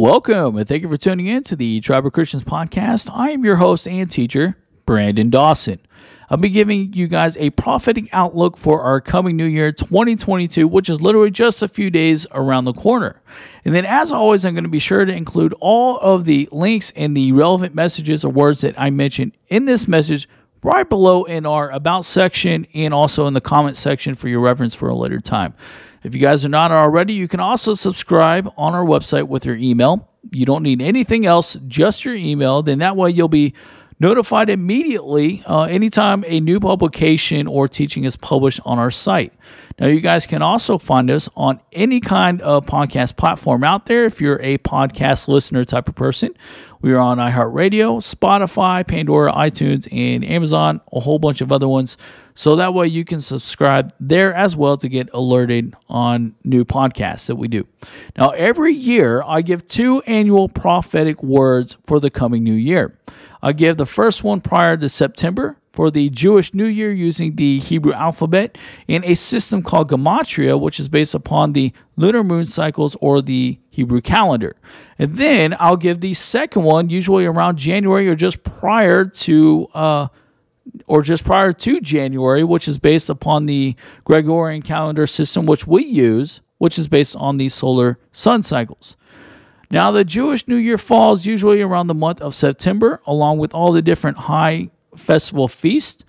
Welcome and thank you for tuning in to the Tribe of Christians podcast. I am your host and teacher, Brandon Dawson. I'll be giving you guys a prophetic outlook for our coming new year 2022, which is literally just a few days around the corner. And then, as always, I'm going to be sure to include all of the links and the relevant messages or words that I mentioned in this message right below in our About section and also in the comment section for your reference for a later time. If you guys are not already, you can also subscribe on our website with your email. You don't need anything else, just your email. Then that way you'll be notified immediately uh, anytime a new publication or teaching is published on our site. Now, you guys can also find us on any kind of podcast platform out there if you're a podcast listener type of person. We are on iHeartRadio, Spotify, Pandora, iTunes, and Amazon, a whole bunch of other ones. So that way you can subscribe there as well to get alerted on new podcasts that we do. Now, every year I give two annual prophetic words for the coming new year. I give the first one prior to September for the Jewish New Year using the Hebrew alphabet and a system called Gematria, which is based upon the lunar moon cycles or the Hebrew calendar. And then I'll give the second one, usually around January or just prior to uh, or just prior to January, which is based upon the Gregorian calendar system, which we use, which is based on the solar sun cycles. Now, the Jewish New Year falls usually around the month of September, along with all the different high festival feasts.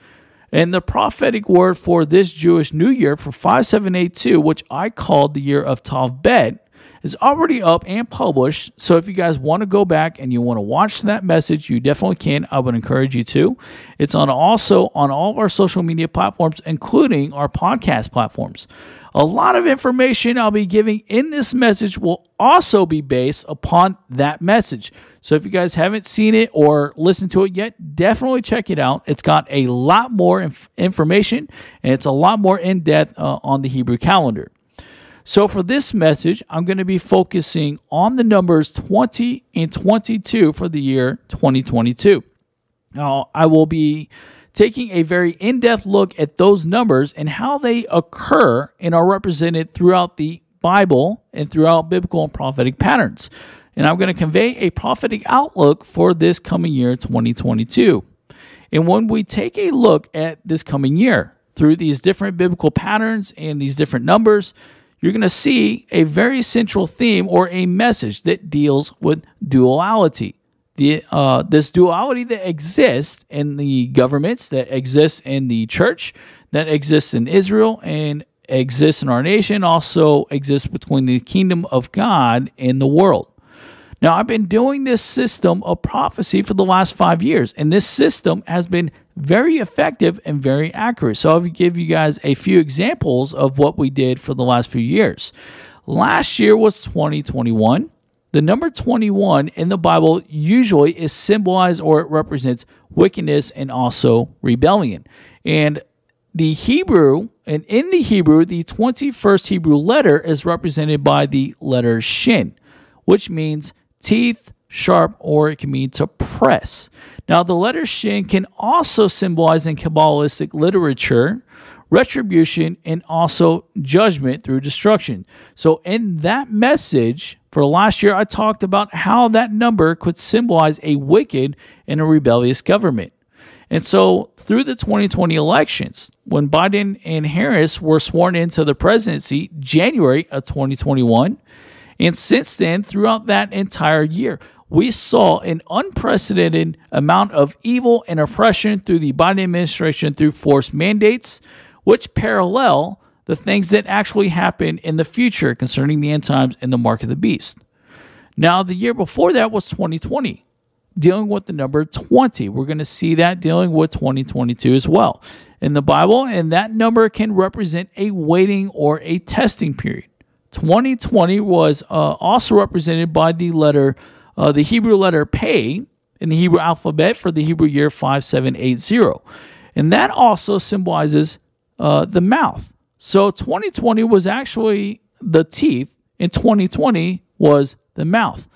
And the prophetic word for this Jewish New Year for 5782, which I called the year of Tav Bet, is already up and published. So if you guys want to go back and you want to watch that message, you definitely can. I would encourage you to. It's on also on all of our social media platforms, including our podcast platforms. A lot of information I'll be giving in this message will also be based upon that message. So if you guys haven't seen it or listened to it yet, definitely check it out. It's got a lot more inf- information and it's a lot more in depth uh, on the Hebrew calendar. So for this message, I'm going to be focusing on the numbers 20 and 22 for the year 2022. Now, I will be taking a very in depth look at those numbers and how they occur and are represented throughout the Bible and throughout biblical and prophetic patterns. And I'm going to convey a prophetic outlook for this coming year, 2022. And when we take a look at this coming year through these different biblical patterns and these different numbers, you're going to see a very central theme or a message that deals with duality. The, uh, this duality that exists in the governments, that exists in the church, that exists in Israel, and exists in our nation, also exists between the kingdom of God and the world. Now, I've been doing this system of prophecy for the last five years, and this system has been very effective and very accurate. So, I'll give you guys a few examples of what we did for the last few years. Last year was 2021. The number 21 in the Bible usually is symbolized or it represents wickedness and also rebellion. And the Hebrew, and in the Hebrew, the 21st Hebrew letter is represented by the letter Shin, which means teeth, sharp, or it can mean to press. Now, the letter Shin can also symbolize in Kabbalistic literature retribution and also judgment through destruction. So, in that message for last year, I talked about how that number could symbolize a wicked and a rebellious government. And so, through the 2020 elections, when Biden and Harris were sworn into the presidency January of 2021, and since then, throughout that entire year, we saw an unprecedented amount of evil and oppression through the Biden administration through forced mandates, which parallel the things that actually happen in the future concerning the end times and the mark of the beast. Now, the year before that was 2020, dealing with the number 20. We're going to see that dealing with 2022 as well in the Bible, and that number can represent a waiting or a testing period. 2020 was uh, also represented by the letter, uh, the Hebrew letter Pei in the Hebrew alphabet for the Hebrew year 5780. And that also symbolizes uh, the mouth. So 2020 was actually the teeth, and 2020 was the mouth.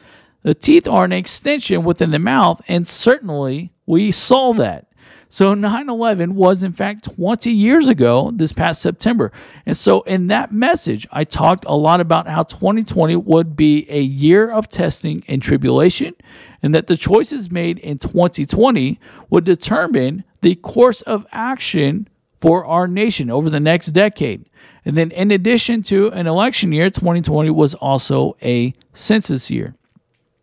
The teeth are an extension within the mouth, and certainly we saw that. So 9 11 was, in fact, 20 years ago this past September. And so, in that message, I talked a lot about how 2020 would be a year of testing and tribulation, and that the choices made in 2020 would determine the course of action for our nation over the next decade. And then, in addition to an election year, 2020 was also a census year.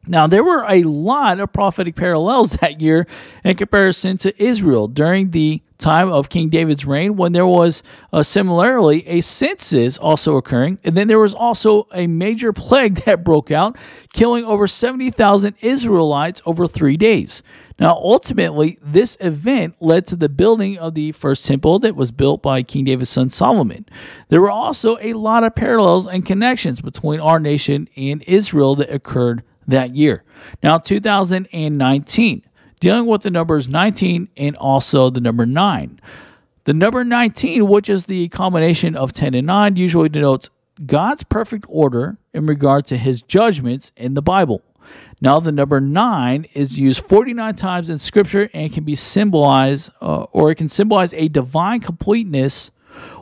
Now, there were a lot of prophetic parallels that year in comparison to Israel during the time of King David's reign, when there was uh, similarly a census also occurring. And then there was also a major plague that broke out, killing over 70,000 Israelites over three days. Now, ultimately, this event led to the building of the first temple that was built by King David's son Solomon. There were also a lot of parallels and connections between our nation and Israel that occurred that year. Now, 2019, dealing with the numbers 19 and also the number 9. The number 19, which is the combination of 10 and 9, usually denotes God's perfect order in regard to his judgments in the Bible. Now, the number 9 is used 49 times in Scripture and can be symbolized, uh, or it can symbolize a divine completeness,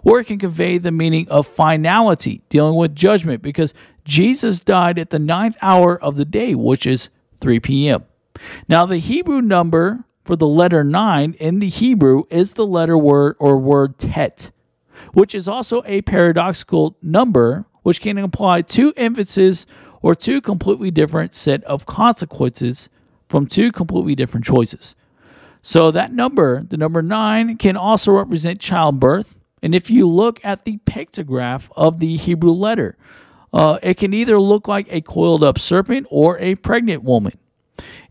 or it can convey the meaning of finality, dealing with judgment, because Jesus died at the ninth hour of the day, which is 3 p.m. Now, the Hebrew number for the letter 9 in the Hebrew is the letter word or word tet, which is also a paradoxical number which can imply two emphases or two completely different set of consequences from two completely different choices. So that number, the number 9 can also represent childbirth, and if you look at the pictograph of the Hebrew letter, uh, it can either look like a coiled up serpent or a pregnant woman,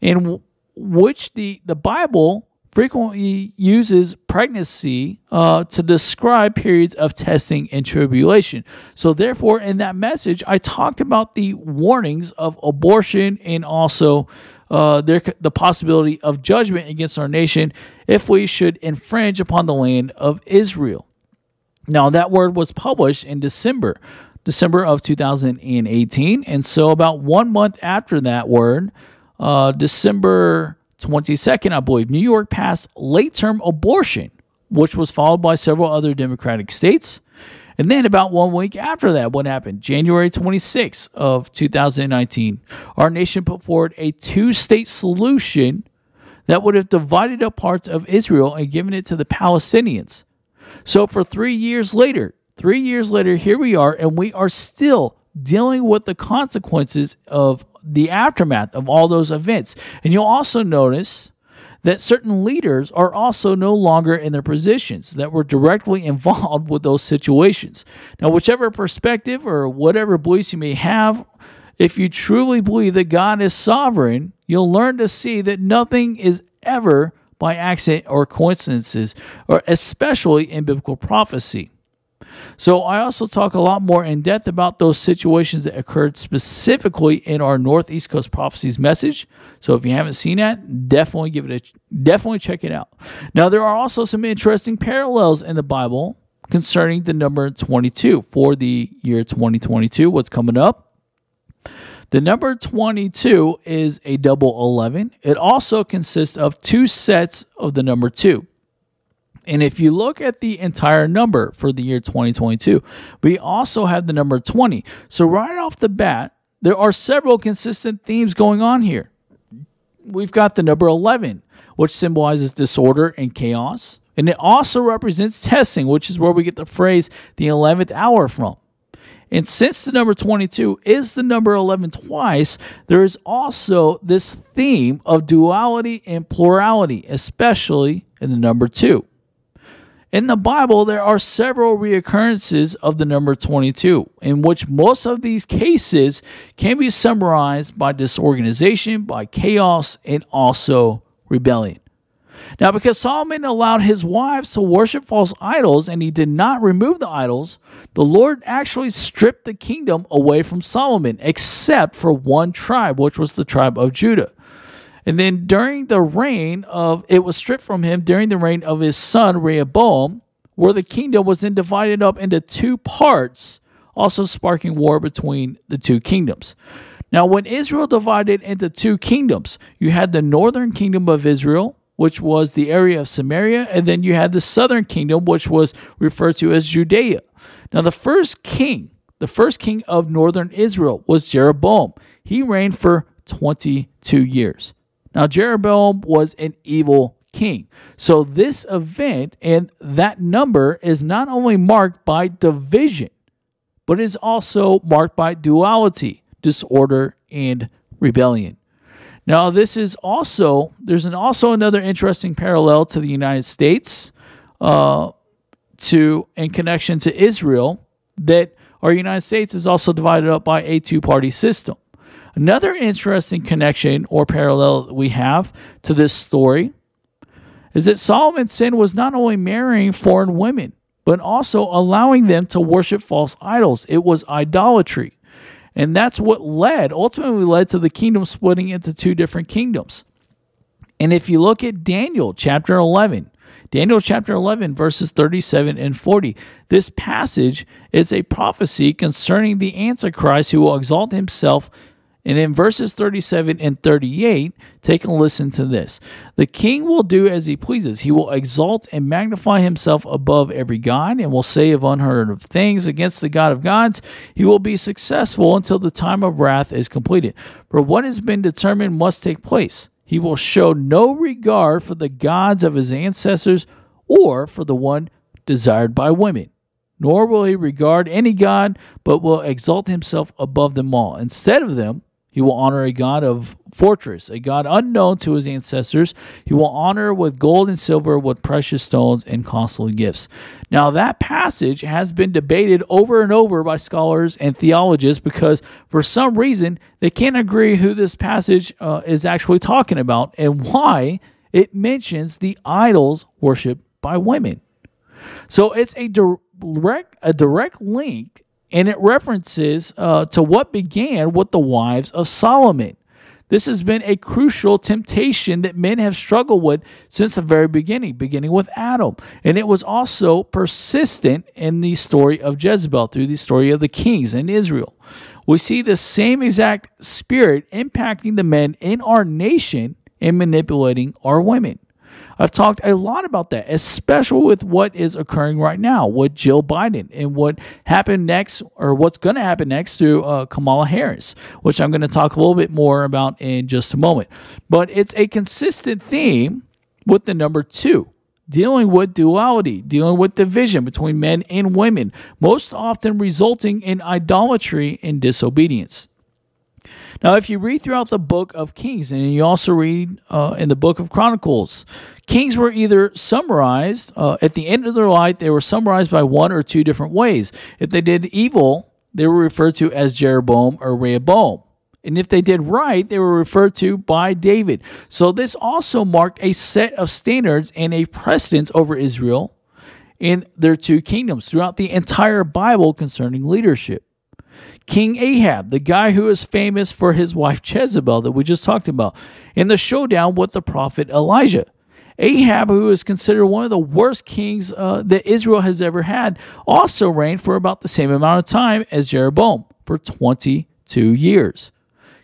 in w- which the, the Bible frequently uses pregnancy uh, to describe periods of testing and tribulation. So, therefore, in that message, I talked about the warnings of abortion and also uh, there, the possibility of judgment against our nation if we should infringe upon the land of Israel. Now, that word was published in December December of 2018. And so, about one month after that word, uh, December 22nd, I believe, New York passed late term abortion, which was followed by several other Democratic states. And then about one week after that, what happened? January 26th of 2019, our nation put forward a two-state solution that would have divided up parts of Israel and given it to the Palestinians. So for 3 years later, Three years later, here we are, and we are still dealing with the consequences of the aftermath of all those events. And you'll also notice that certain leaders are also no longer in their positions that were directly involved with those situations. Now, whichever perspective or whatever beliefs you may have, if you truly believe that God is sovereign, you'll learn to see that nothing is ever by accident or coincidences, or especially in biblical prophecy. So I also talk a lot more in depth about those situations that occurred specifically in our Northeast Coast Prophecies message. So if you haven't seen that, definitely give it a definitely check it out. Now there are also some interesting parallels in the Bible concerning the number 22 for the year 2022. What's coming up? The number 22 is a double 11. It also consists of two sets of the number 2. And if you look at the entire number for the year 2022, we also have the number 20. So, right off the bat, there are several consistent themes going on here. We've got the number 11, which symbolizes disorder and chaos. And it also represents testing, which is where we get the phrase the 11th hour from. And since the number 22 is the number 11 twice, there is also this theme of duality and plurality, especially in the number 2. In the Bible, there are several reoccurrences of the number 22, in which most of these cases can be summarized by disorganization, by chaos, and also rebellion. Now, because Solomon allowed his wives to worship false idols and he did not remove the idols, the Lord actually stripped the kingdom away from Solomon, except for one tribe, which was the tribe of Judah. And then during the reign of, it was stripped from him during the reign of his son Rehoboam, where the kingdom was then divided up into two parts, also sparking war between the two kingdoms. Now, when Israel divided into two kingdoms, you had the northern kingdom of Israel, which was the area of Samaria, and then you had the southern kingdom, which was referred to as Judea. Now, the first king, the first king of northern Israel was Jeroboam. He reigned for 22 years. Now, Jeroboam was an evil king. So, this event and that number is not only marked by division, but is also marked by duality, disorder, and rebellion. Now, this is also, there's an, also another interesting parallel to the United States uh, to in connection to Israel that our United States is also divided up by a two party system. Another interesting connection or parallel we have to this story is that Solomon's sin was not only marrying foreign women, but also allowing them to worship false idols. It was idolatry. And that's what led, ultimately led to the kingdom splitting into two different kingdoms. And if you look at Daniel chapter 11, Daniel chapter 11, verses 37 and 40, this passage is a prophecy concerning the Antichrist who will exalt himself and in verses 37 and 38, take a listen to this. The king will do as he pleases. He will exalt and magnify himself above every god and will say of unheard of things against the God of gods. He will be successful until the time of wrath is completed. For what has been determined must take place. He will show no regard for the gods of his ancestors or for the one desired by women nor will he regard any god, but will exalt himself above them all. Instead of them, he will honor a god of fortress, a god unknown to his ancestors. He will honor with gold and silver, with precious stones and costly gifts. Now, that passage has been debated over and over by scholars and theologians because for some reason they can't agree who this passage uh, is actually talking about and why it mentions the idols worshipped by women. So it's a direct a direct link and it references uh, to what began with the wives of Solomon. This has been a crucial temptation that men have struggled with since the very beginning, beginning with Adam. And it was also persistent in the story of Jezebel through the story of the kings in Israel. We see the same exact spirit impacting the men in our nation and manipulating our women. I've talked a lot about that, especially with what is occurring right now with Jill Biden and what happened next, or what's going to happen next to uh, Kamala Harris, which I'm going to talk a little bit more about in just a moment. But it's a consistent theme with the number two dealing with duality, dealing with division between men and women, most often resulting in idolatry and disobedience. Now, if you read throughout the book of Kings and you also read uh, in the book of Chronicles, kings were either summarized uh, at the end of their life, they were summarized by one or two different ways. If they did evil, they were referred to as Jeroboam or Rehoboam. And if they did right, they were referred to by David. So this also marked a set of standards and a precedence over Israel in their two kingdoms throughout the entire Bible concerning leadership. King Ahab, the guy who is famous for his wife Jezebel that we just talked about, in the showdown with the prophet Elijah. Ahab, who is considered one of the worst kings uh, that Israel has ever had, also reigned for about the same amount of time as Jeroboam, for 22 years.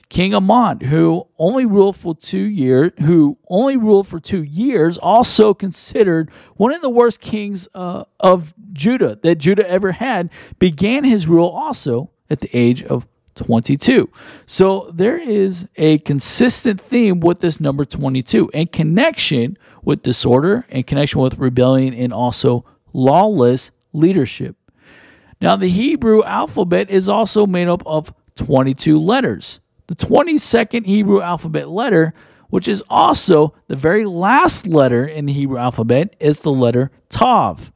King Amon, who only ruled for two years, who only ruled for two years, also considered one of the worst kings uh, of Judah that Judah ever had, began his rule also at the age of 22. So there is a consistent theme with this number 22 and connection with disorder and connection with rebellion and also lawless leadership. Now, the Hebrew alphabet is also made up of 22 letters. The 22nd Hebrew alphabet letter, which is also the very last letter in the Hebrew alphabet, is the letter Tav.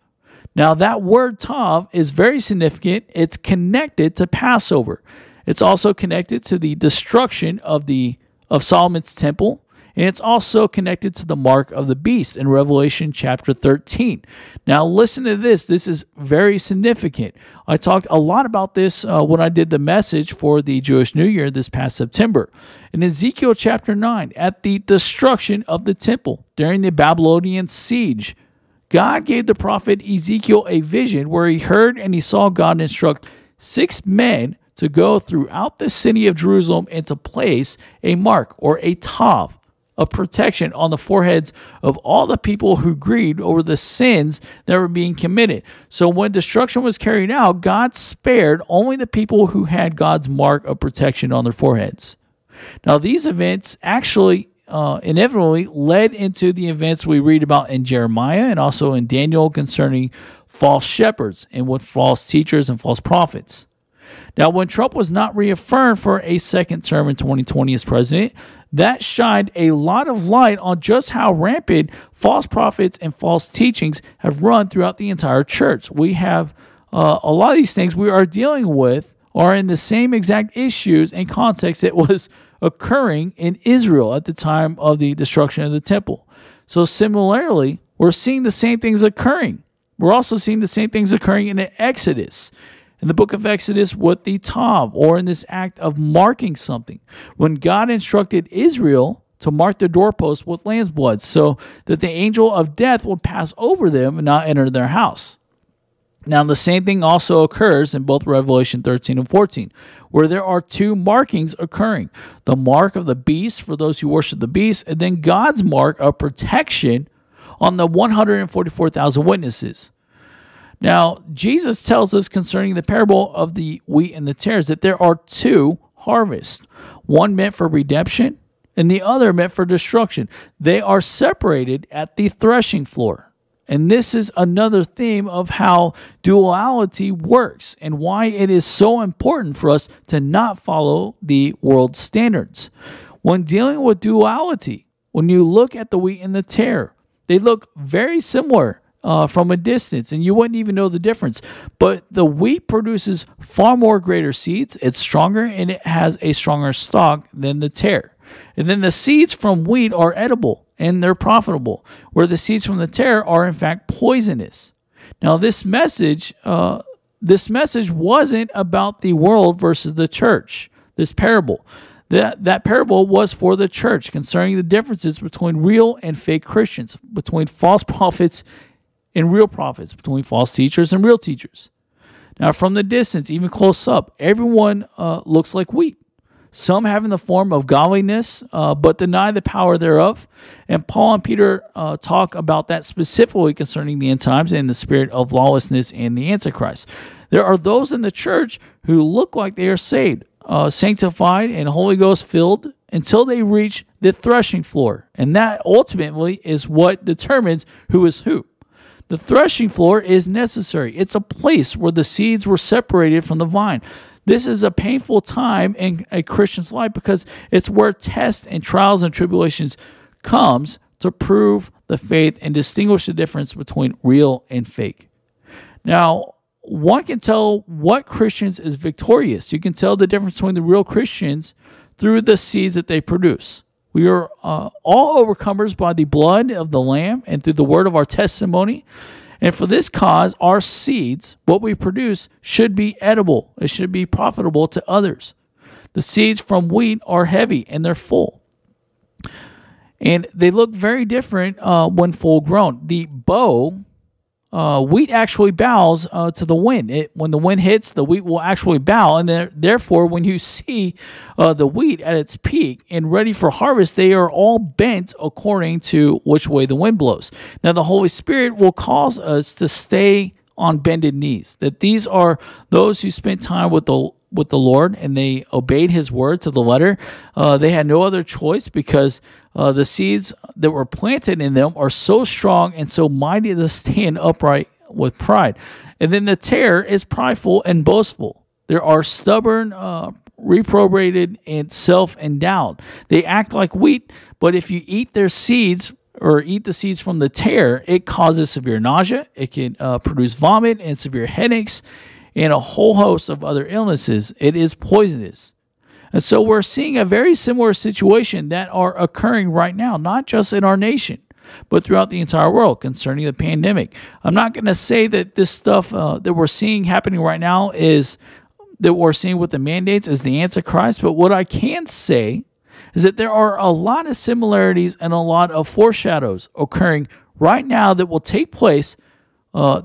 Now, that word Tav is very significant. It's connected to Passover. It's also connected to the destruction of the of Solomon's temple, and it's also connected to the mark of the beast in Revelation chapter 13. Now, listen to this. This is very significant. I talked a lot about this uh, when I did the message for the Jewish New Year this past September. In Ezekiel chapter 9, at the destruction of the temple during the Babylonian siege, God gave the prophet Ezekiel a vision where he heard and he saw God instruct six men to go throughout the city of Jerusalem and to place a mark or a tav, of protection on the foreheads of all the people who grieved over the sins that were being committed. So when destruction was carried out, God spared only the people who had God's mark of protection on their foreheads. Now, these events actually uh, inevitably led into the events we read about in Jeremiah and also in Daniel concerning false shepherds and with false teachers and false prophets. Now, when Trump was not reaffirmed for a second term in 2020 as president, that shined a lot of light on just how rampant false prophets and false teachings have run throughout the entire church. We have uh, a lot of these things we are dealing with are in the same exact issues and context it was occurring in Israel at the time of the destruction of the temple. So, similarly, we're seeing the same things occurring. We're also seeing the same things occurring in the Exodus in the book of Exodus with the Tav, or in this act of marking something. When God instructed Israel to mark their doorposts with lamb's blood so that the angel of death would pass over them and not enter their house. Now, the same thing also occurs in both Revelation 13 and 14, where there are two markings occurring the mark of the beast for those who worship the beast, and then God's mark of protection on the 144,000 witnesses. Now, Jesus tells us concerning the parable of the wheat and the tares that there are two harvests one meant for redemption and the other meant for destruction. They are separated at the threshing floor. And this is another theme of how duality works and why it is so important for us to not follow the world standards. When dealing with duality, when you look at the wheat and the tare, they look very similar uh, from a distance, and you wouldn't even know the difference. But the wheat produces far more greater seeds. It's stronger and it has a stronger stalk than the tare. And then the seeds from wheat are edible and they're profitable, where the seeds from the tare are in fact poisonous. Now, this message, uh, this message wasn't about the world versus the church. This parable, that that parable was for the church concerning the differences between real and fake Christians, between false prophets and real prophets, between false teachers and real teachers. Now, from the distance, even close up, everyone uh, looks like wheat. Some have in the form of godliness, uh, but deny the power thereof. And Paul and Peter uh, talk about that specifically concerning the end times and the spirit of lawlessness and the Antichrist. There are those in the church who look like they are saved, uh, sanctified, and Holy Ghost filled until they reach the threshing floor. And that ultimately is what determines who is who. The threshing floor is necessary. It's a place where the seeds were separated from the vine. This is a painful time in a Christian's life because it's where tests and trials and tribulations comes to prove the faith and distinguish the difference between real and fake. Now, one can tell what Christians is victorious. You can tell the difference between the real Christians through the seeds that they produce. We are uh, all overcomers by the blood of the Lamb and through the word of our testimony. And for this cause, our seeds, what we produce, should be edible. It should be profitable to others. The seeds from wheat are heavy and they're full. And they look very different uh, when full grown. The bow uh, wheat actually bows uh, to the wind. It, when the wind hits, the wheat will actually bow, and therefore, when you see uh, the wheat at its peak and ready for harvest, they are all bent according to which way the wind blows. Now, the Holy Spirit will cause us to stay on bended knees. That these are those who spent time with the with the Lord and they obeyed His word to the letter. Uh, they had no other choice because uh, the seeds that were planted in them are so strong and so mighty to stand upright with pride. And then the tare is prideful and boastful. There are stubborn, uh, reprobated, and self endowed. They act like wheat, but if you eat their seeds, or eat the seeds from the tare, it causes severe nausea. It can uh, produce vomit and severe headaches and a whole host of other illnesses. It is poisonous. And so we're seeing a very similar situation that are occurring right now, not just in our nation, but throughout the entire world concerning the pandemic. I'm not going to say that this stuff uh, that we're seeing happening right now is that we're seeing with the mandates is the Antichrist, but what I can say is that there are a lot of similarities and a lot of foreshadows occurring right now that will take place uh,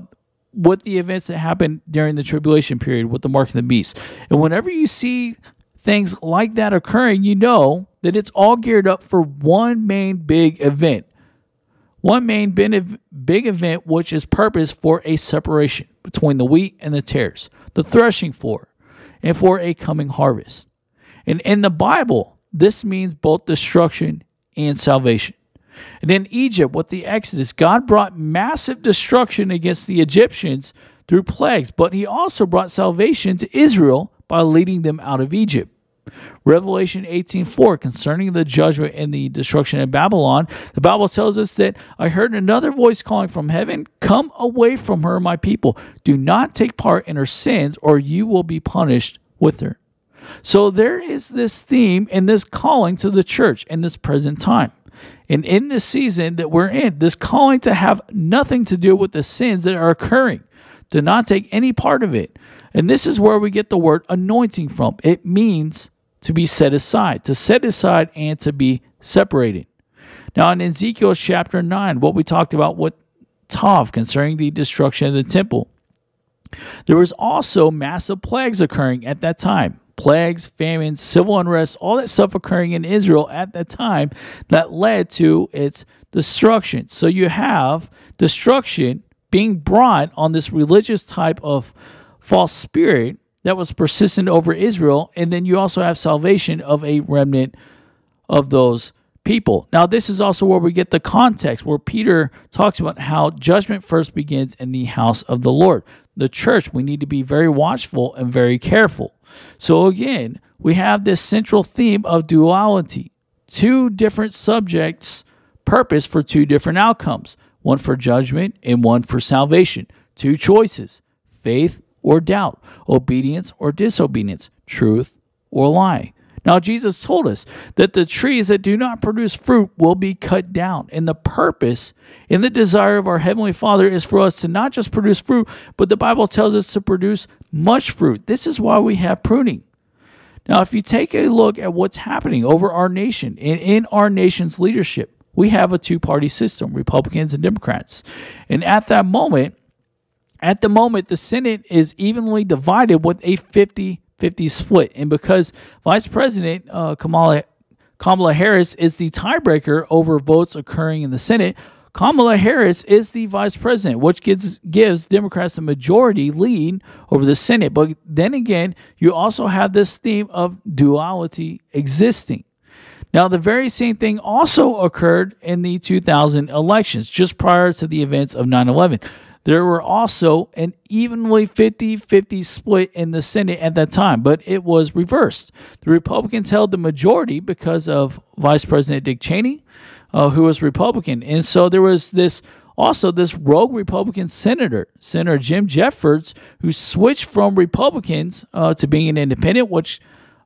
with the events that happened during the tribulation period with the mark of the beast. And whenever you see things like that occurring, you know that it's all geared up for one main big event. One main big event, which is purpose for a separation between the wheat and the tares, the threshing floor, and for a coming harvest. And in the Bible, this means both destruction and salvation. And in Egypt, with the Exodus, God brought massive destruction against the Egyptians through plagues, but he also brought salvation to Israel by leading them out of Egypt. Revelation 18:4 concerning the judgment and the destruction of Babylon, the Bible tells us that I heard another voice calling from heaven, "Come away from her, my people. Do not take part in her sins or you will be punished with her." So there is this theme and this calling to the church in this present time. And in this season that we're in, this calling to have nothing to do with the sins that are occurring, to not take any part of it. And this is where we get the word anointing from. It means to be set aside, to set aside and to be separated. Now, in Ezekiel chapter 9, what we talked about with Tov concerning the destruction of the temple, there was also massive plagues occurring at that time. Plagues, famines, civil unrest, all that stuff occurring in Israel at that time that led to its destruction. So you have destruction being brought on this religious type of false spirit that was persistent over Israel. And then you also have salvation of a remnant of those people. Now, this is also where we get the context where Peter talks about how judgment first begins in the house of the Lord. The church, we need to be very watchful and very careful. So, again, we have this central theme of duality two different subjects, purpose for two different outcomes one for judgment and one for salvation. Two choices faith or doubt, obedience or disobedience, truth or lie. Now, Jesus told us that the trees that do not produce fruit will be cut down. And the purpose and the desire of our Heavenly Father is for us to not just produce fruit, but the Bible tells us to produce much fruit. This is why we have pruning. Now, if you take a look at what's happening over our nation and in our nation's leadership, we have a two party system, Republicans and Democrats. And at that moment, at the moment, the Senate is evenly divided with a 50 50 split. And because Vice President uh, Kamala, Kamala Harris is the tiebreaker over votes occurring in the Senate, Kamala Harris is the vice president, which gives gives Democrats a majority lead over the Senate. But then again, you also have this theme of duality existing. Now, the very same thing also occurred in the 2000 elections, just prior to the events of 9 11 there were also an evenly 50 50 split in the Senate at that time, but it was reversed. The Republicans held the majority because of Vice President Dick Cheney, uh, who was Republican. And so there was this also this rogue Republican senator, Senator Jim Jeffords, who switched from Republicans uh, to being an independent, which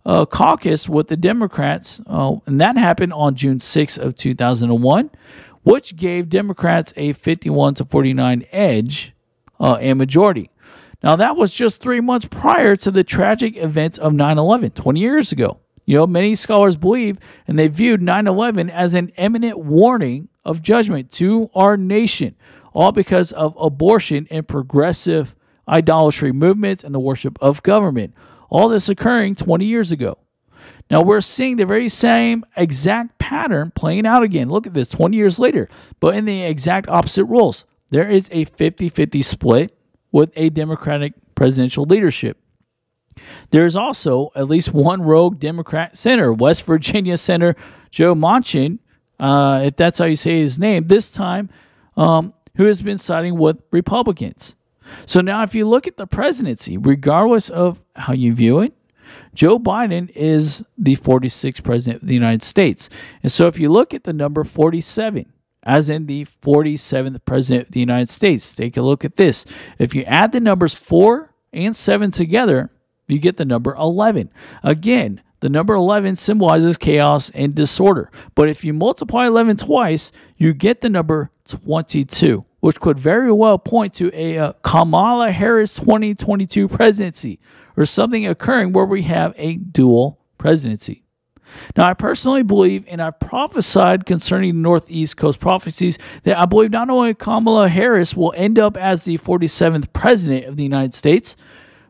uh, caucused with the Democrats, uh, and that happened on June 6th of 2001 which gave Democrats a 51 to 49 edge uh, and majority. Now, that was just three months prior to the tragic events of 9 11, 20 years ago. You know, many scholars believe and they viewed 9 11 as an imminent warning of judgment to our nation, all because of abortion and progressive idolatry movements and the worship of government. All this occurring 20 years ago. Now we're seeing the very same exact pattern playing out again. Look at this 20 years later, but in the exact opposite roles. There is a 50 50 split with a Democratic presidential leadership. There's also at least one rogue Democrat senator, West Virginia Senator Joe Manchin, uh, if that's how you say his name, this time, um, who has been siding with Republicans. So now, if you look at the presidency, regardless of how you view it, Joe Biden is the 46th president of the United States. And so if you look at the number 47, as in the 47th president of the United States, take a look at this. If you add the numbers 4 and 7 together, you get the number 11. Again, the number 11 symbolizes chaos and disorder. But if you multiply 11 twice, you get the number 22, which could very well point to a uh, Kamala Harris 2022 presidency or something occurring where we have a dual presidency. Now, I personally believe, and I prophesied concerning the Northeast Coast prophecies, that I believe not only Kamala Harris will end up as the 47th president of the United States,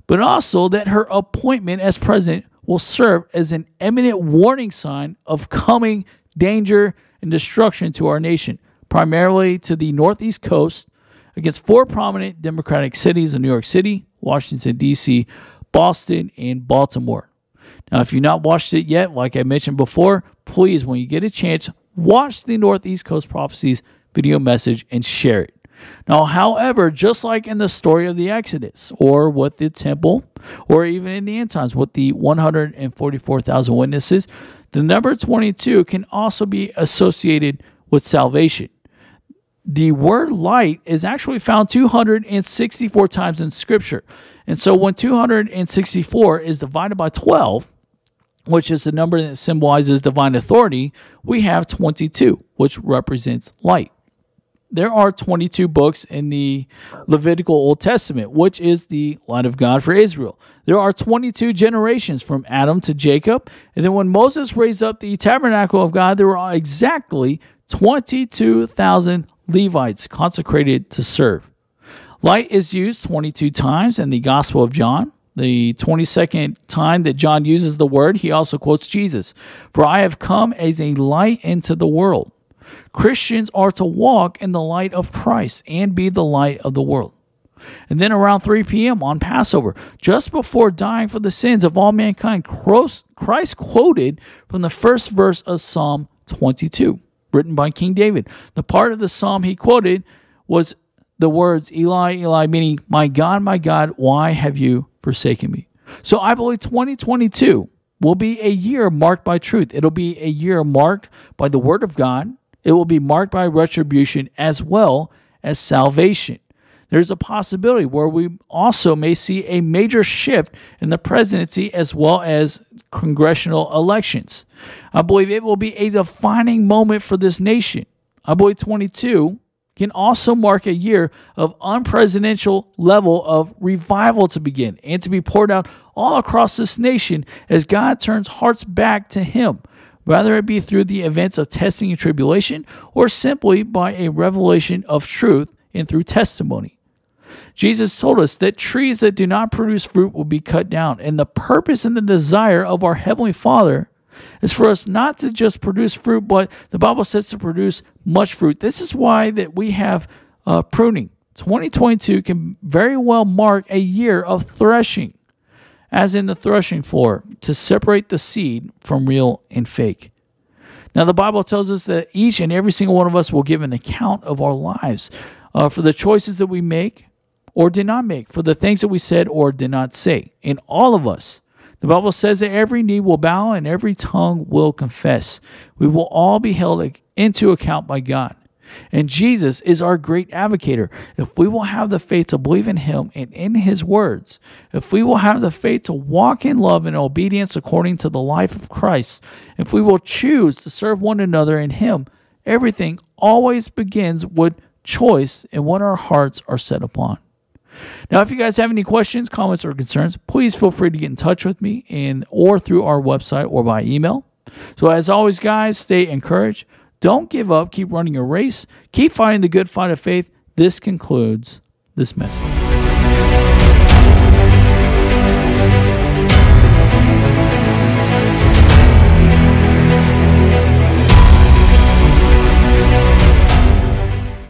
but also that her appointment as president will serve as an eminent warning sign of coming danger and destruction to our nation, primarily to the northeast coast, against four prominent Democratic cities in New York City, Washington, D.C., Boston, and Baltimore. Now, if you've not watched it yet, like I mentioned before, please, when you get a chance, watch the Northeast Coast Prophecies video message and share it. Now, however, just like in the story of the Exodus or with the temple, or even in the end times with the 144,000 witnesses, the number 22 can also be associated with salvation. The word light is actually found 264 times in Scripture. And so when 264 is divided by 12, which is the number that symbolizes divine authority, we have 22, which represents light there are 22 books in the Levitical Old Testament, which is the light of God for Israel. There are 22 generations from Adam to Jacob. And then when Moses raised up the tabernacle of God, there were exactly 22,000 Levites consecrated to serve. Light is used 22 times in the Gospel of John. The 22nd time that John uses the word, he also quotes Jesus For I have come as a light into the world Christians are to walk in the light of Christ and be the light of the world. And then around 3 p.m. on Passover, just before dying for the sins of all mankind, Christ quoted from the first verse of Psalm 22, written by King David. The part of the psalm he quoted was the words, Eli, Eli, meaning, My God, my God, why have you forsaken me? So I believe 2022 will be a year marked by truth. It'll be a year marked by the Word of God, it will be marked by retribution as well as salvation. There's a possibility where we also may see a major shift in the presidency as well as congressional elections. I believe it will be a defining moment for this nation. I believe 22 can also mark a year of unpresidential level of revival to begin and to be poured out all across this nation as God turns hearts back to Him whether it be through the events of testing and tribulation or simply by a revelation of truth and through testimony. Jesus told us that trees that do not produce fruit will be cut down, and the purpose and the desire of our Heavenly Father is for us not to just produce fruit, but the Bible says to produce much fruit. This is why that we have uh, pruning. 2022 can very well mark a year of threshing as in the threshing floor, to separate the seed from real and fake. Now, the Bible tells us that each and every single one of us will give an account of our lives uh, for the choices that we make or did not make, for the things that we said or did not say. In all of us, the Bible says that every knee will bow and every tongue will confess. We will all be held into account by God. And Jesus is our great advocator. If we will have the faith to believe in him and in his words, if we will have the faith to walk in love and obedience according to the life of Christ, if we will choose to serve one another in him, everything always begins with choice and what our hearts are set upon. Now, if you guys have any questions, comments, or concerns, please feel free to get in touch with me and or through our website or by email. So as always, guys, stay encouraged. Don't give up. Keep running your race. Keep fighting the good fight of faith. This concludes this message.